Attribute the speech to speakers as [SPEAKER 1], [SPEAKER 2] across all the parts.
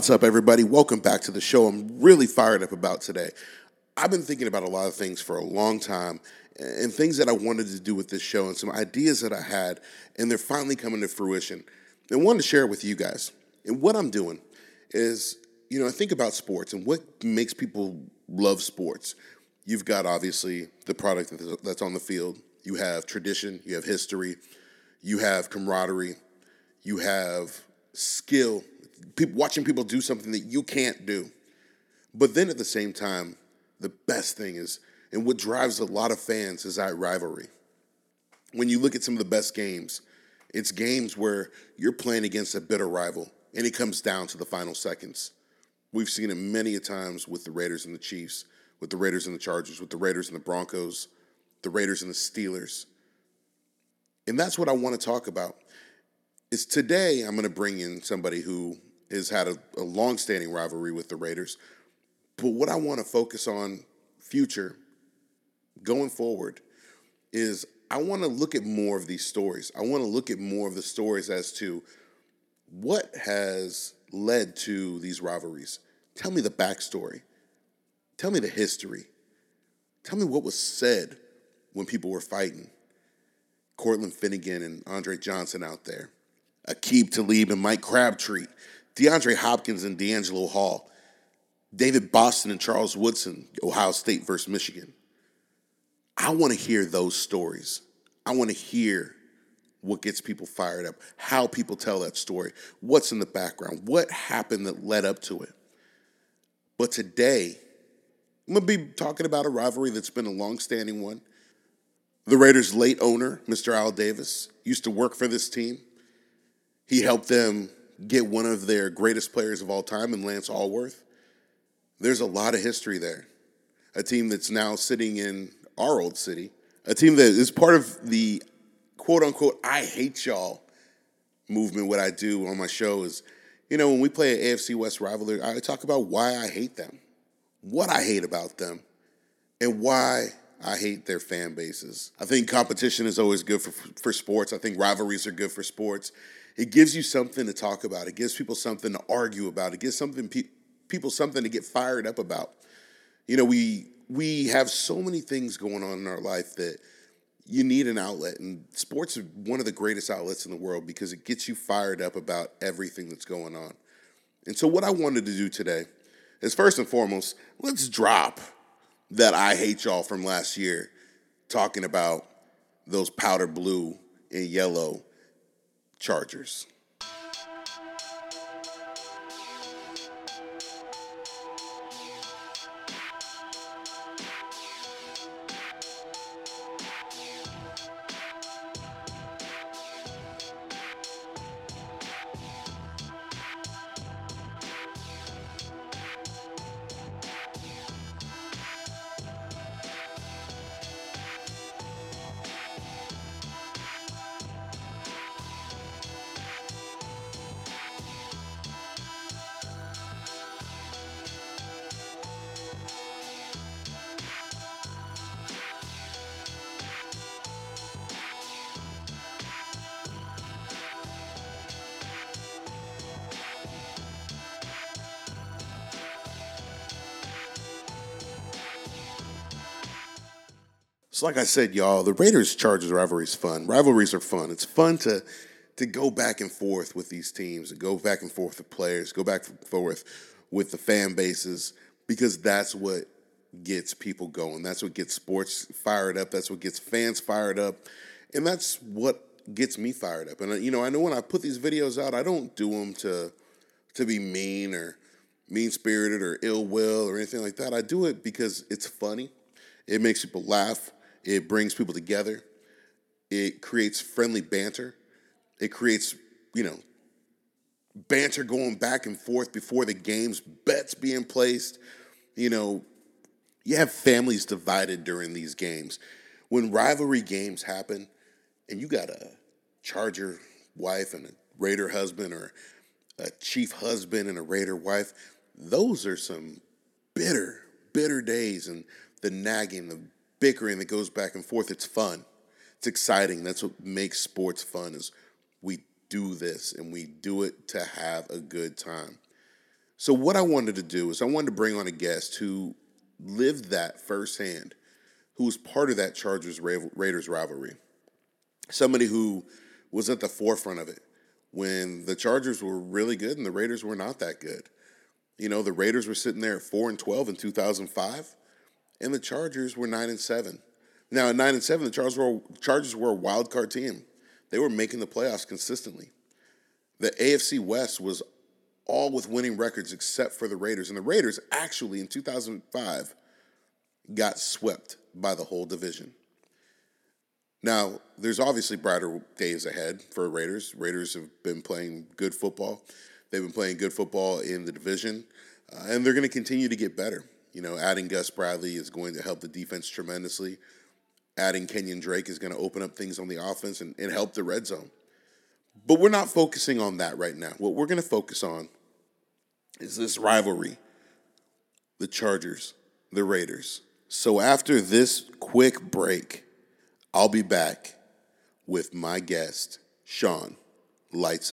[SPEAKER 1] What's up, everybody? Welcome back to the show. I'm really fired up about today. I've been thinking about a lot of things for a long time and things that I wanted to do with this show and some ideas that I had, and they're finally coming to fruition. And I wanted to share it with you guys. And what I'm doing is, you know, I think about sports and what makes people love sports. You've got obviously the product that's on the field, you have tradition, you have history, you have camaraderie, you have skill, people watching people do something that you can't do. But then at the same time, the best thing is, and what drives a lot of fans is that rivalry. When you look at some of the best games, it's games where you're playing against a bitter rival, and it comes down to the final seconds. We've seen it many a times with the Raiders and the Chiefs, with the Raiders and the Chargers, with the Raiders and the Broncos, the Raiders and the Steelers. And that's what I want to talk about. Is today I'm going to bring in somebody who has had a, a long-standing rivalry with the Raiders. But what I want to focus on future, going forward, is I want to look at more of these stories. I want to look at more of the stories as to what has led to these rivalries. Tell me the backstory. Tell me the history. Tell me what was said when people were fighting. Cortland Finnegan and Andre Johnson out there. Aqib Talib and Mike Crabtree. DeAndre Hopkins and DeAngelo Hall, David Boston and Charles Woodson, Ohio State versus Michigan. I want to hear those stories. I want to hear what gets people fired up, how people tell that story, what's in the background, what happened that led up to it. But today, I'm going to be talking about a rivalry that's been a long-standing one. The Raiders' late owner, Mr. Al Davis, used to work for this team. He helped them get one of their greatest players of all time in Lance Alworth. There's a lot of history there. A team that's now sitting in our old city, a team that is part of the quote unquote I hate y'all movement. What I do on my show is, you know, when we play an AFC West rivalry, I talk about why I hate them, what I hate about them, and why I hate their fan bases. I think competition is always good for, for sports. I think rivalries are good for sports it gives you something to talk about. It gives people something to argue about. It gives something pe- people something to get fired up about. You know, we we have so many things going on in our life that you need an outlet, and sports are one of the greatest outlets in the world because it gets you fired up about everything that's going on. And so, what I wanted to do today is first and foremost, let's drop that I hate y'all from last year, talking about those powder blue and yellow Chargers. So, like I said, y'all, the Raiders Chargers rivalry is fun. Rivalries are fun. It's fun to to go back and forth with these teams, and go back and forth with players, go back and forth with the fan bases, because that's what gets people going. That's what gets sports fired up. That's what gets fans fired up, and that's what gets me fired up. And uh, you know, I know when I put these videos out, I don't do them to to be mean or mean spirited or ill will or anything like that. I do it because it's funny. It makes people laugh. It brings people together. It creates friendly banter. It creates, you know, banter going back and forth before the games, bets being placed. You know, you have families divided during these games. When rivalry games happen and you got a Charger wife and a Raider husband or a Chief husband and a Raider wife, those are some bitter, bitter days and the nagging, the bickering that goes back and forth. It's fun. It's exciting. That's what makes sports fun is we do this and we do it to have a good time. So, what I wanted to do is I wanted to bring on a guest who lived that firsthand, who was part of that Chargers Raiders rivalry. Somebody who was at the forefront of it when the Chargers were really good and the Raiders were not that good. You know, the Raiders were sitting there at 4 and 12 in 2005, and the Chargers were 9 and 7. Now, at 9 and 7, the Chargers were, Chargers were a wild card team. They were making the playoffs consistently. The AFC West was all with winning records except for the Raiders. And the Raiders actually in 2005 got swept by the whole division. Now, there's obviously brighter days ahead for Raiders. Raiders have been playing good football. They've been playing good football in the division, uh, and they're going to continue to get better. You know, adding Gus Bradley is going to help the defense tremendously. Adding Kenyon Drake is going to open up things on the offense and, and help the red zone. But we're not focusing on that right now. What we're going to focus on is this rivalry the Chargers, the Raiders. So after this quick break, I'll be back with my guest, Shawne Lights.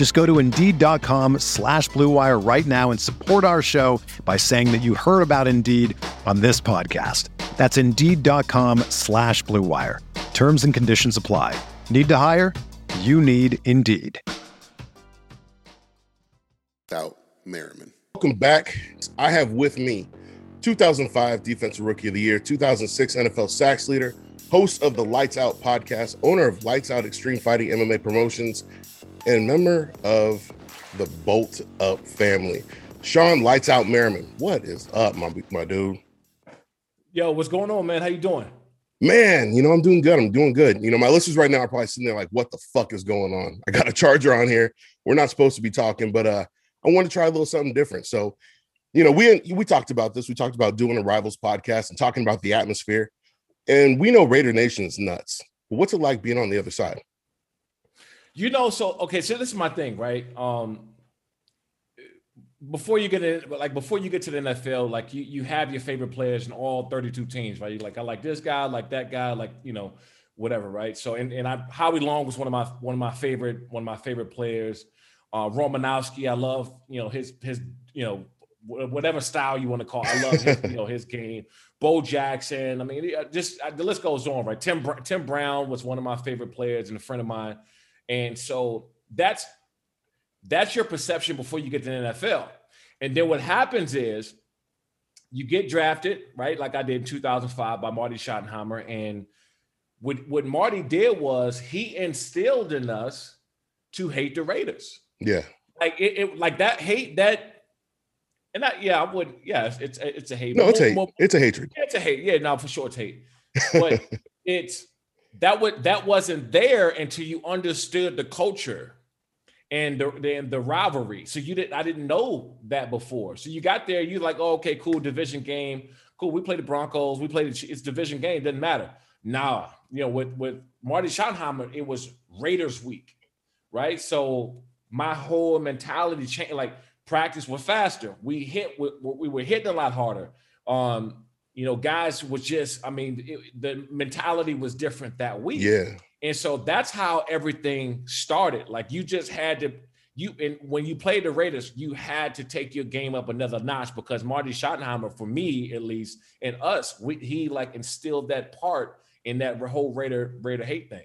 [SPEAKER 2] Just go to Indeed.com slash BlueWire right now and support our show by saying that you heard about Indeed on this podcast. That's Indeed.com slash BlueWire. Terms and conditions apply. Need to hire? You need Indeed.
[SPEAKER 1] Out Merriman.
[SPEAKER 3] Welcome back. I have with me 2005 Defensive Rookie of the Year, 2006 NFL Sacks Leader, host of the Lights Out podcast, owner of Lights Out Extreme Fighting MMA Promotions, and member of the Bolt Up family. Shawne Lights Out Merriman, what is up, my my dude?
[SPEAKER 4] Yo, what's going on, man? How you doing?
[SPEAKER 3] Man, you know, I'm doing good. I'm doing good. You know, my listeners right now are probably sitting there like, what the fuck is going on? I got a charger on here. We're not supposed to be talking, but uh I want to try a little something different. So you know, we we talked about this. We talked about doing a rivals podcast and talking about the atmosphere. And we know Raider Nation is nuts. But what's it like being on the other side?
[SPEAKER 4] You know, so okay, so this is my thing, right? Um before you get in, like before you get to the NFL, like you you have your favorite players in all 32 teams, right? You're like, I like this guy, I like that guy, like you know, whatever, right? So and, and I Howie Long was one of my one of my favorite, one of my favorite players. Uh Romanowski, I love, you know, his his, you know, whatever style you want to call. It. I love his, you know his game. Bo Jackson. I mean, just the list goes on. Right. Tim Tim Brown was one of my favorite players and a friend of mine, and so that's that's your perception before you get to the NFL. And then what happens is you get drafted, right? Like I did in 2005 by Marty Schottenheimer. And what, what Marty did was he instilled in us to hate the Raiders.
[SPEAKER 3] Yeah.
[SPEAKER 4] Like it, it like that hate that and that, yeah, I would. Yeah, it's it's, it's a hate.
[SPEAKER 3] No, it's hate. it's a hatred.
[SPEAKER 4] It's a hate. Yeah, no, for sure, it's hate. But it's that would that wasn't there until you understood the culture and the, the the rivalry. So you didn't. I didn't know that before. So you got there. You like, oh, okay, cool, division game. Cool. We play the Broncos. We played the, it's division game. Doesn't matter. Nah, you know, with with Marty Schottenheimer, it was Raiders week, right? So my whole mentality changed. Like practice was faster. We hit we, we were hitting a lot harder. Um, you know, guys was just, I mean, it, the mentality was different that week.
[SPEAKER 3] Yeah.
[SPEAKER 4] And so that's how everything started. Like you just had to you and when you played the Raiders, you had to take your game up another notch because Marty Schottenheimer, for me at least, and us, we, he like instilled that part in that whole Raider Raider hate thing.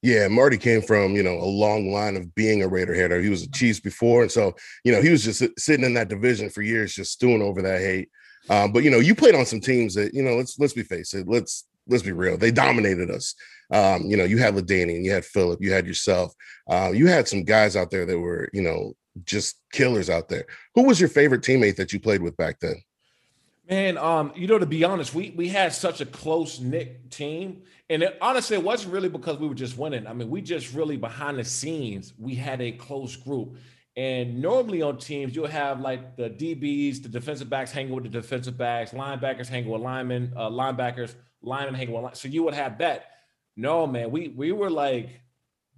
[SPEAKER 3] Yeah, Marty came from, you know, a long line of being a Raider hater. He was a Chiefs before. And so, you know, he was just sitting in that division for years, just stewing over that hate. Um, but you know, you played on some teams that, you know, let's let's be face it, let's let's be real, they dominated us. Um, you know, you had LaDainian, you had Philip, you had yourself. Uh, you had some guys out there that were, you know, just killers out there. Who was your favorite teammate that you played with back then?
[SPEAKER 4] Man, um, you know, to be honest, we we had such a close knit team, and it, honestly, it wasn't really because we were just winning. I mean, we just really behind the scenes, we had a close group. And normally on teams, you'll have like the DBs, the defensive backs hanging with the defensive backs, linebackers hanging with linemen, uh, linebackers, linemen hanging with. Line- so you would have that. No, man, we we were like,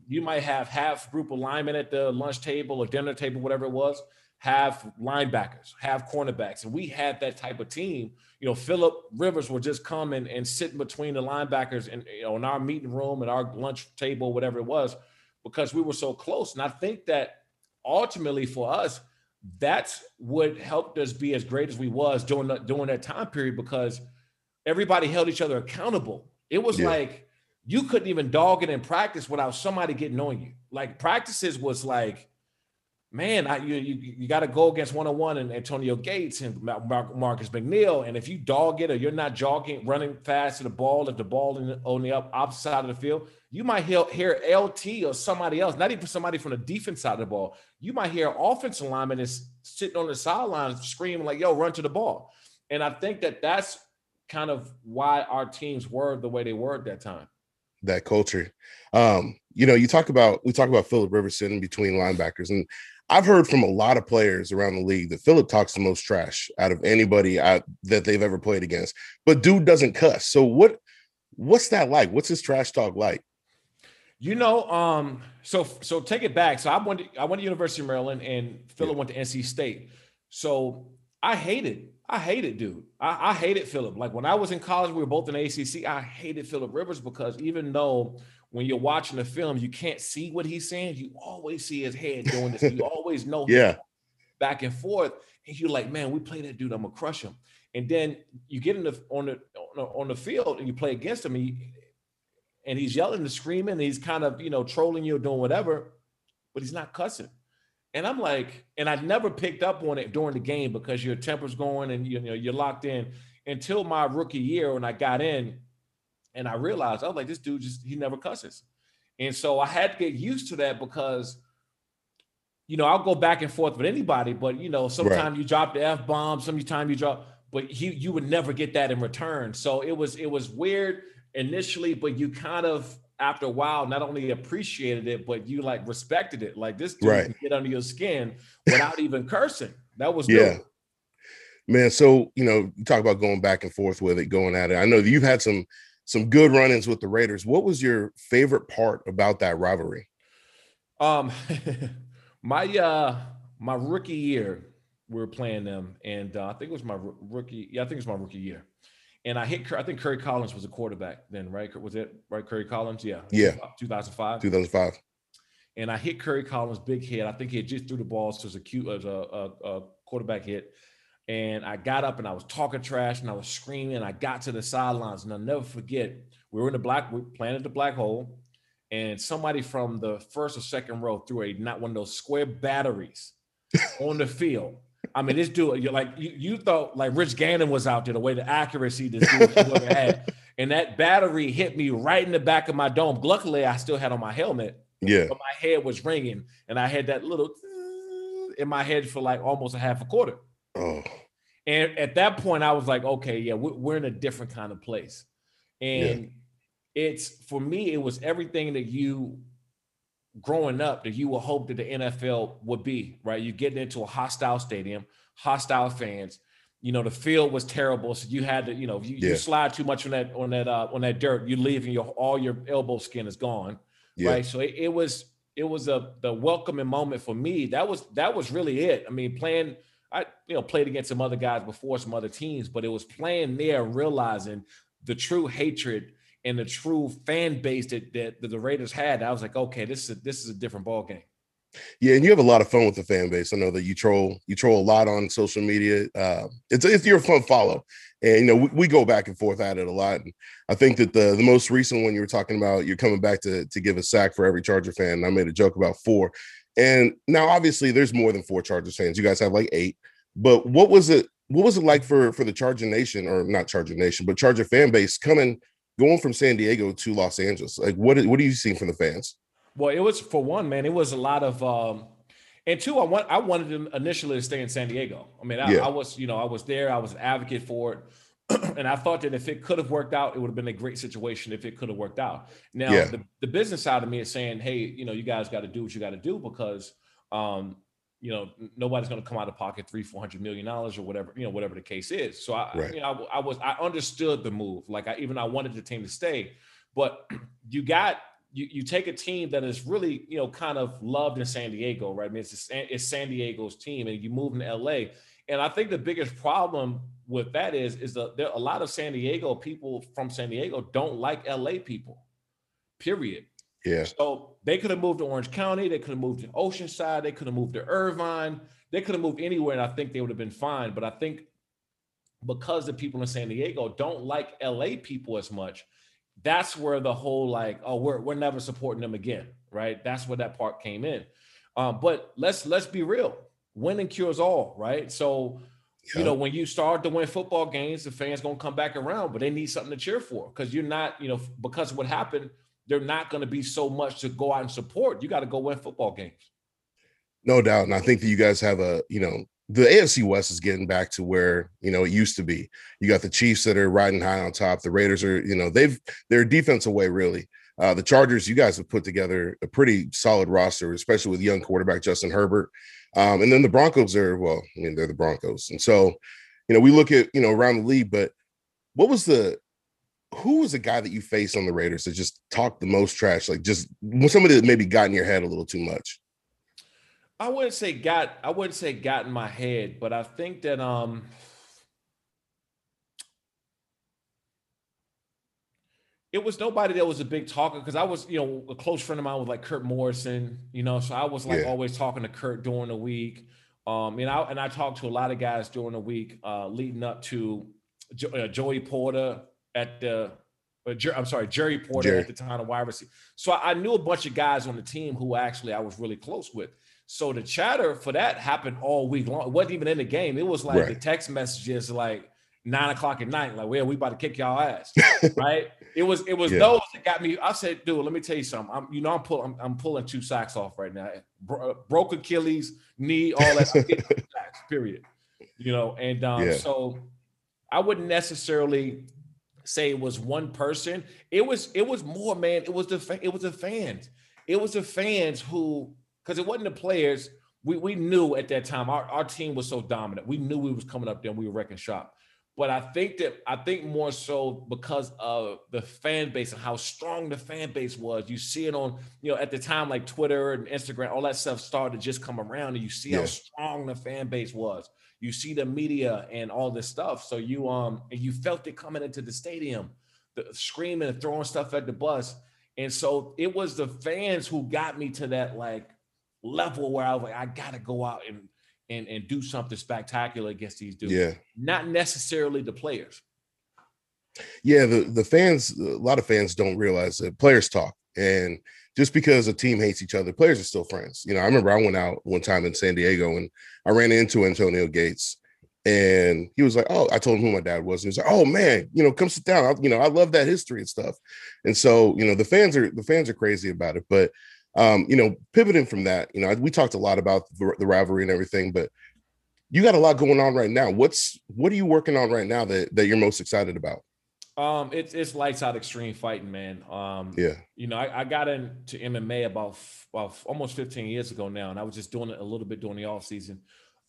[SPEAKER 4] you might have half group of linemen at the lunch table or dinner table, whatever it was, have linebackers, have cornerbacks, and we had that type of team. You know, Philip Rivers would just come and, and sit between the linebackers and you know in our meeting room and our lunch table, whatever it was, because we were so close. And I think that ultimately for us, that's what helped us be as great as we was during the, during that time period because everybody held each other accountable. It was yeah. like you couldn't even dog it in practice without somebody getting on you. Like practices was like, man, I, you you, you got to go against one on one and Antonio Gates and Marcus McNeill, and if you dog it or you're not jogging, running fast to the ball, if the ball in the, on the up, opposite side of the field, you might hear, hear LT or somebody else, not even somebody from the defense side of the ball. You might hear offensive lineman is sitting on the sidelines screaming like, "Yo, run to the ball!" And I think that that's kind of why our teams were the way they were at that time.
[SPEAKER 3] That culture, um, you know, you talk about we talk about Philip Rivers sitting between linebackers, and I've heard from a lot of players around the league that Philip talks the most trash out of anybody I, that they've ever played against. But dude doesn't cuss. So what? What's that like? What's his trash talk like?
[SPEAKER 4] You know, um, so so take it back. So I went to, I went to University of Maryland, and Philip yeah. went to NC State. So I hated, I hated, dude. I, I hated Philip. Like when I was in college, we were both in ACC. I hated Philip Rivers because even though when you're watching the film, you can't see what he's saying. You always see his head doing this. You always know,
[SPEAKER 3] yeah,
[SPEAKER 4] back and forth. And you're like, man, we play that dude. I'm gonna crush him. And then you get in the on the on the, on the field and you play against him. And you, and he's yelling and screaming, and he's kind of, you know, trolling you or doing whatever, but he's not cussing. And I'm like, and I never picked up on it during the game because your temper's going and you know you're locked in until my rookie year when I got in and I realized I was like, this dude just he never cusses. And so I had to get used to that because you know, I'll go back and forth with anybody, but you know, sometimes right. you drop the F bomb, sometimes you drop, but he you would never get that in return. So it was it was weird initially, but you kind of after a while not only appreciated it, but you like respected it. Like this dude right. can get under your skin without even cursing. That was
[SPEAKER 3] yeah. Good. Man, so you know, you talk about going back and forth with it, going at it. I know you've had some some good run-ins with the Raiders. What was your favorite part about that rivalry?
[SPEAKER 4] Um my uh my rookie year, we were playing them, and uh, I think it was my rookie. Yeah, I think it was my rookie year and I hit. I think Kerry Collins was a quarterback then, right? Was it right? Kerry Collins, yeah,
[SPEAKER 3] yeah,
[SPEAKER 4] 2005,
[SPEAKER 3] 2005.
[SPEAKER 4] And I hit Kerry Collins big hit. I think he had just threw the ball, so it was a cute uh, as uh, a, uh, a, a quarterback hit. And I got up and I was talking trash and I was screaming. I got to the sidelines and I'll never forget. We were in the black, we planted the black hole, and somebody from the first or second row threw a not one of those square batteries on the field. I mean, this dude, you're like you, you thought like Rich Gannon was out there, the way the accuracy this dude had. And that battery hit me right in the back of my dome. Luckily, I still had on my helmet.
[SPEAKER 3] Yeah.
[SPEAKER 4] But my head was ringing, and I had that little in my head for like almost a half a quarter.
[SPEAKER 3] Oh.
[SPEAKER 4] And at that point, I was like, okay, yeah, we're in a different kind of place. And yeah. it's for me, it was everything that you growing up that you would hope that the NFL would be, right? You getting into a hostile stadium, hostile fans. You know, the field was terrible. So you had to, you know, you, yeah. you slide too much on that on that uh on that dirt, you leave and your all your elbow skin is gone. Yeah. Right. So it, it was it was a the welcoming moment for me. That was that was really it. I mean, playing I you know played against some other guys before, some other teams, but it was playing there, realizing the true hatred and the true fan base that, that, the Raiders had, I was like, okay, this is a, this is a different ball game.
[SPEAKER 3] Yeah, and you have a lot of fun with the fan base. I know that you troll you troll a lot on social media. Uh, it's it's your fun follow, and you know we, we, go back and forth at it a lot. And I think that the the most recent one you were talking about, you're coming back to to give a sack for every Charger fan. And I made a joke about four, and now obviously there's more than four Chargers fans. You guys have like eight, but what was it? What was it like for for the Charger Nation or not Charger Nation, but Charger fan base coming going from San Diego to Los Angeles, like what what are you seeing from the fans?
[SPEAKER 4] Well, it was for one, man. It was a lot of, um, and two, I want I wanted them initially to stay in San Diego. I mean, I, yeah. I was, you know, I was there. I was an advocate for it. and I thought that if it could have worked out, it would have been a great situation if it could have worked out. Now, yeah. the, the business side of me is saying, hey, you know, you guys got to do what you got to do because, um, you know, nobody's going to come out of pocket three, four hundred million dollars or whatever, you know, whatever the case is. So I, right. you know, I, I, was, I understood the move. Like I even I wanted the team to stay, but you got you you take a team that is really you know kind of loved in San Diego, right? I mean, it's it's San Diego's team, and you move to LA. And I think the biggest problem with that is is that there a lot of San Diego people from San Diego don't like LA people. Period.
[SPEAKER 3] Yeah.
[SPEAKER 4] So they could have moved to Orange County, they could have moved to Oceanside, they could have moved to Irvine, they could have moved anywhere, and I think they would have been fine. But I think because the people in San Diego don't like LA people as much, that's where the whole like, oh, we're we're never supporting them again, right? That's where that part came in. Um, but let's let's be real, winning cures all, right? So you know, when you start to win football games, the fans gonna come back around, but they need something to cheer for because you're not, you know, because what happened, they're not gonna be so much to go out and support. You got to go win football games.
[SPEAKER 3] No doubt, and I think that you guys have a, you know, the AFC West is getting back to where you know it used to be. You got the Chiefs that are riding high on top. The Raiders are, you know, they've they're defense away really. Uh, the Chargers, you guys have put together a pretty solid roster, especially with young quarterback Justin Herbert. Um, and then the Broncos are, well, I mean, they're the Broncos. And so, you know, we look at, you know, around the league, but what was the, who was the guy that you faced on the Raiders that just talked the most trash? Like just somebody that maybe got in your head a little too much?
[SPEAKER 4] I wouldn't say got, I wouldn't say got in my head, but I think that, um, it was nobody that was a big talker because I was, you know, a close friend of mine was like Kirk Morrison, you know, so I was like yeah. always talking to Kirk during the week. Um, and I and I talked to a lot of guys during the week, uh, leading up to jo- uh, Joey Porter at the, uh, I'm sorry, Jerry Porter Jerry. at the time of wide receiver. So I, knew a bunch of guys on the team who actually I was really close with. So the chatter for that happened all week long. It wasn't even in the game. It was like right. the text messages like nine o'clock at night, like, well, we about to kick y'all ass, right? It was it was yeah. those that got me. I said, dude, let me tell you something. I'm, you know, I'm pulling I'm, I'm, pulling two sacks off right now. Bro, uh, broke Achilles, knee, all that. sacks, period. You know, and um, yeah. so I wouldn't necessarily say it was one person. It was it was more, man. It was the it was the fans. It was the fans who, because it wasn't the players. We, we knew at that time our, our team was so dominant. We knew we was coming up there and we were wrecking shop. But I think that I think more so because of the fan base and how strong the fan base was. You see it on, you know, at the time like Twitter and Instagram, all that stuff started to just come around, and you see yeah. how strong the fan base was. You see the media and all this stuff. So you um and you felt it coming into the stadium, the screaming and throwing stuff at the bus. And so it was the fans who got me to that like level where I was like, I gotta go out and and and do something spectacular against these dudes.
[SPEAKER 3] Yeah.
[SPEAKER 4] Not necessarily the players.
[SPEAKER 3] Yeah, the the fans, a lot of fans don't realize that players talk, and just because a team hates each other, players are still friends. You know, I remember I went out one time in San Diego and I ran into Antonio Gates, and he was like, "Oh," I told him who my dad was. And he was like, "Oh man, you know, come sit down. I, you know, I love that history and stuff." And so, you know, the fans are the fans are crazy about it, but um, you know, pivoting from that, you know, we talked a lot about the, the, rivalry and everything, but you got a lot going on right now. What's what are you working on right now that that you're most excited about?
[SPEAKER 4] Um, it's it's lights out extreme fighting, man. Um,
[SPEAKER 3] yeah,
[SPEAKER 4] you know, I, I got into MMA about about almost 15 years ago now, and I was just doing it a little bit during the off season.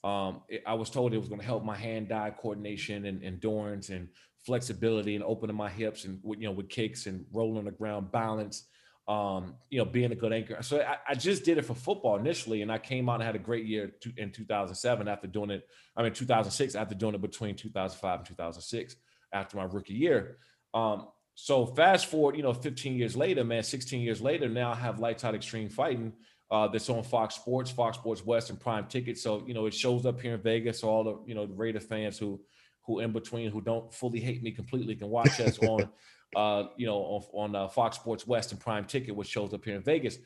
[SPEAKER 4] Um, it, I was told it was going to help my hand-eye coordination and endurance and flexibility and opening my hips and you know with kicks and rolling on the ground balance um, you know, being a good anchor. So I, I, just did it for football initially, and I came out and had a great year in 2007 after doing it. I mean, 2006 after doing it between 2005 and 2006 after my rookie year. Um, so fast forward, you know, 15 years later, man, 16 years later, now I have Lights Out Extreme Fighting uh, that's on Fox Sports, Fox Sports West, and Prime Ticket. So you know, it shows up here in Vegas. So all the you know the Raider fans who who in between who don't fully hate me completely can watch us on uh, you know, on, on uh, Fox Sports West and Prime Ticket, which shows up here in Vegas.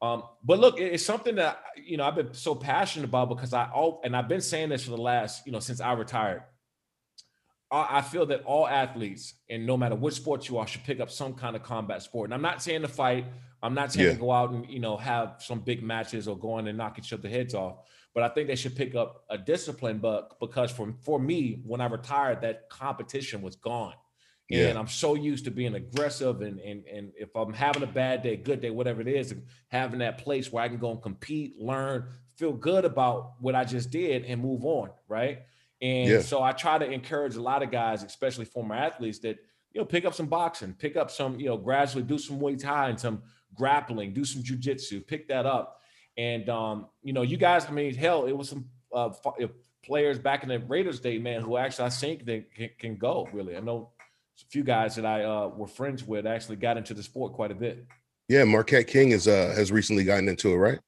[SPEAKER 4] Um, but look, it's something that you know I've been so passionate about because I all and I've been saying this for the last you know since I retired. I feel that all athletes, and no matter which sport you are, should pick up some kind of combat sport. And I'm not saying to fight. I'm not saying yeah. to go out and you know have some big matches or go in and knock each other heads off. But I think they should pick up a discipline. But because for for me, when I retired, that competition was gone. And. I'm so used to being aggressive and and and if I'm having a bad day, good day, whatever it is, having that place where I can go and compete, learn, feel good about what I just did, and move on, right? And yeah. so I try to encourage a lot of guys, especially former athletes, that you know pick up some boxing, pick up some, you know, gradually do some Muay Thai and some grappling, do some jujitsu, pick that up. And um, you know, you guys, I mean, hell, it was some uh, players back in the Raiders day, man, who actually I think they can, can go. Really, I know a few guys that I uh, were friends with actually got into the sport quite a bit.
[SPEAKER 3] Yeah, Marquette King is uh, has recently gotten into it, right?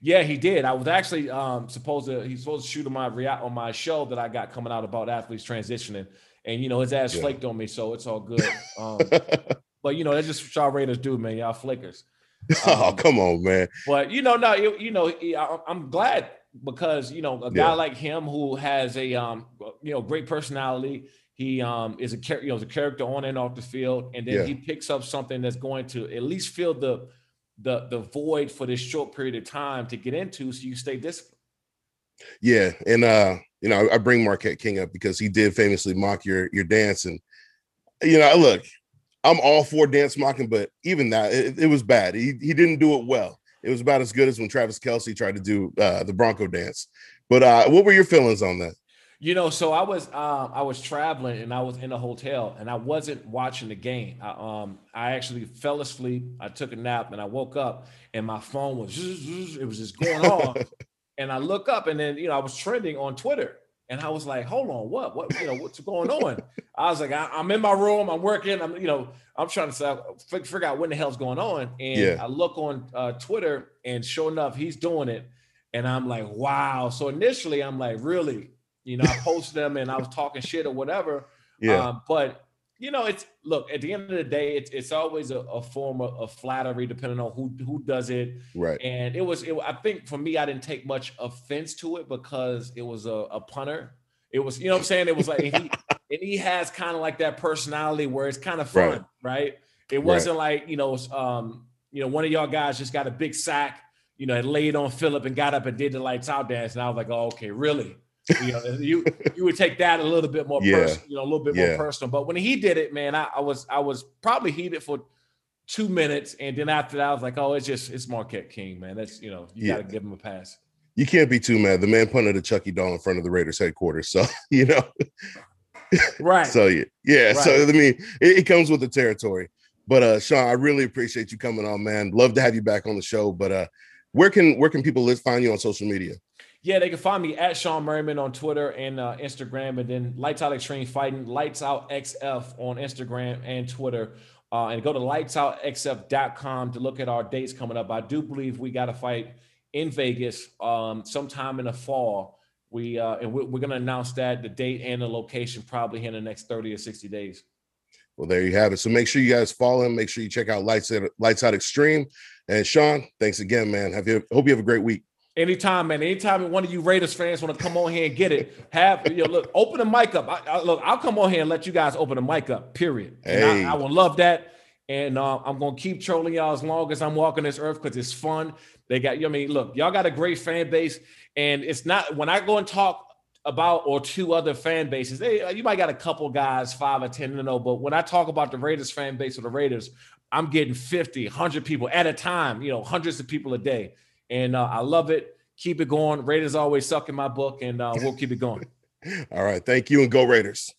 [SPEAKER 4] Yeah, he did. I was actually um, supposed to he's supposed to shoot on my on my show that I got coming out about athletes transitioning, and you know his ass yeah. flaked on me, so it's all good. Um, but you know that's just what y'all Raiders do, man. Y'all flickers.
[SPEAKER 3] Oh, um, oh, come on, man.
[SPEAKER 4] But you know, no, you, you know, I'm glad because you know a guy yeah. like him who has a um, you know, great personality. He um is a you know, is a character on and off the field, and then yeah. he picks up something that's going to at least fill the the the void for this short period of time to get into so you stay disciplined.
[SPEAKER 3] Yeah, and uh, you know, I, bring Marquette King up because he did famously mock your your dance, and you know, look, I'm all for dance mocking, but even that, it, it was bad. He he didn't do it well. It was about as good as when Travis Kelce tried to do uh, the Bronco dance. But uh, what were your feelings on that?
[SPEAKER 4] You know, so I was um, I was traveling and I was in a hotel and I wasn't watching the game. I um I actually fell asleep. I took a nap and I woke up and my phone was it was just going off. and I look up and then you know I was trending on Twitter and I was like, hold on, what what you know what's going on? I was like, I, am in my room, I'm working, I'm you know I'm trying to figure out what the hell's going on. And yeah. I look on uh, Twitter and sure enough, he's doing it. And I'm like, wow. So initially, I'm like, really? You know, I posted them and I was talking shit or whatever. Yeah. Um, but you know, it's look at the end of the day, it's it's always a, a form of, of, flattery depending on who who does it.
[SPEAKER 3] Right.
[SPEAKER 4] And it was, it, I think for me, I didn't take much offense to it because it was a, a punter. It was, you know what I'm saying? It was like he and he has kind of like that personality where it's kind of fun, right? right? It wasn't right. like, you know, um, you know, one of y'all guys just got a big sack, you know, had laid on Philip and got up and did the lights out dance. And I was like, oh, okay, really? You know, you you would take that a little bit more yeah. personal, you know, a little bit yeah. more personal. But when he did it, man, I, I, was I was probably heated for two minutes, and then after that, I was like, oh, it's just it's Marquette King, man. That's you know, you yeah. got to give him a pass.
[SPEAKER 3] You can't be too mad. The man punted a Chucky doll in front of the Raiders headquarters, so you know.
[SPEAKER 4] right.
[SPEAKER 3] so yeah, yeah. Right. So I mean, it, it comes with the territory. But uh Shawne, I really appreciate you coming on, man. Love to have you back on the show. But uh where can where can people find you on social media?
[SPEAKER 4] Yeah, they can find me at Shawne Merriman on Twitter and uh, Instagram, and then Lights Out Extreme Fighting, Lights Out XF on Instagram and Twitter. Uh, and go to lightsoutxf.com to look at our dates coming up. I do believe we got a fight in Vegas um, sometime in the fall. We uh, and we're, we're going to announce that the date and the location probably in the next 30 or 60 days.
[SPEAKER 3] Well, there you have it. So make sure you guys follow him. Make sure you check out Lights Out, Lights Out Extreme. And Shawne, thanks again, man. Have you hope you have a great week.
[SPEAKER 4] Anytime, man. Anytime one of you Raiders fans want to come on here and get it, have you know, look, open the mic up. I, I, look, I'll come on here and let you guys open the mic up. Period. Hey. I, I, will love that, and uh, I'm gonna keep trolling y'all as long as I'm walking this earth because it's fun. They got you. Know I mean, look, y'all got a great fan base, and it's not when I go and talk about or two other fan bases. They, you might got a couple guys, five or ten to know, but when I talk about the Raiders fan base or the Raiders, I'm getting 50, 100 people at a time. You know, hundreds of people a day and uh, I love it. Keep it going. Raiders always suck in my book, and uh, we'll keep it going.
[SPEAKER 3] All right. Thank you, and go Raiders.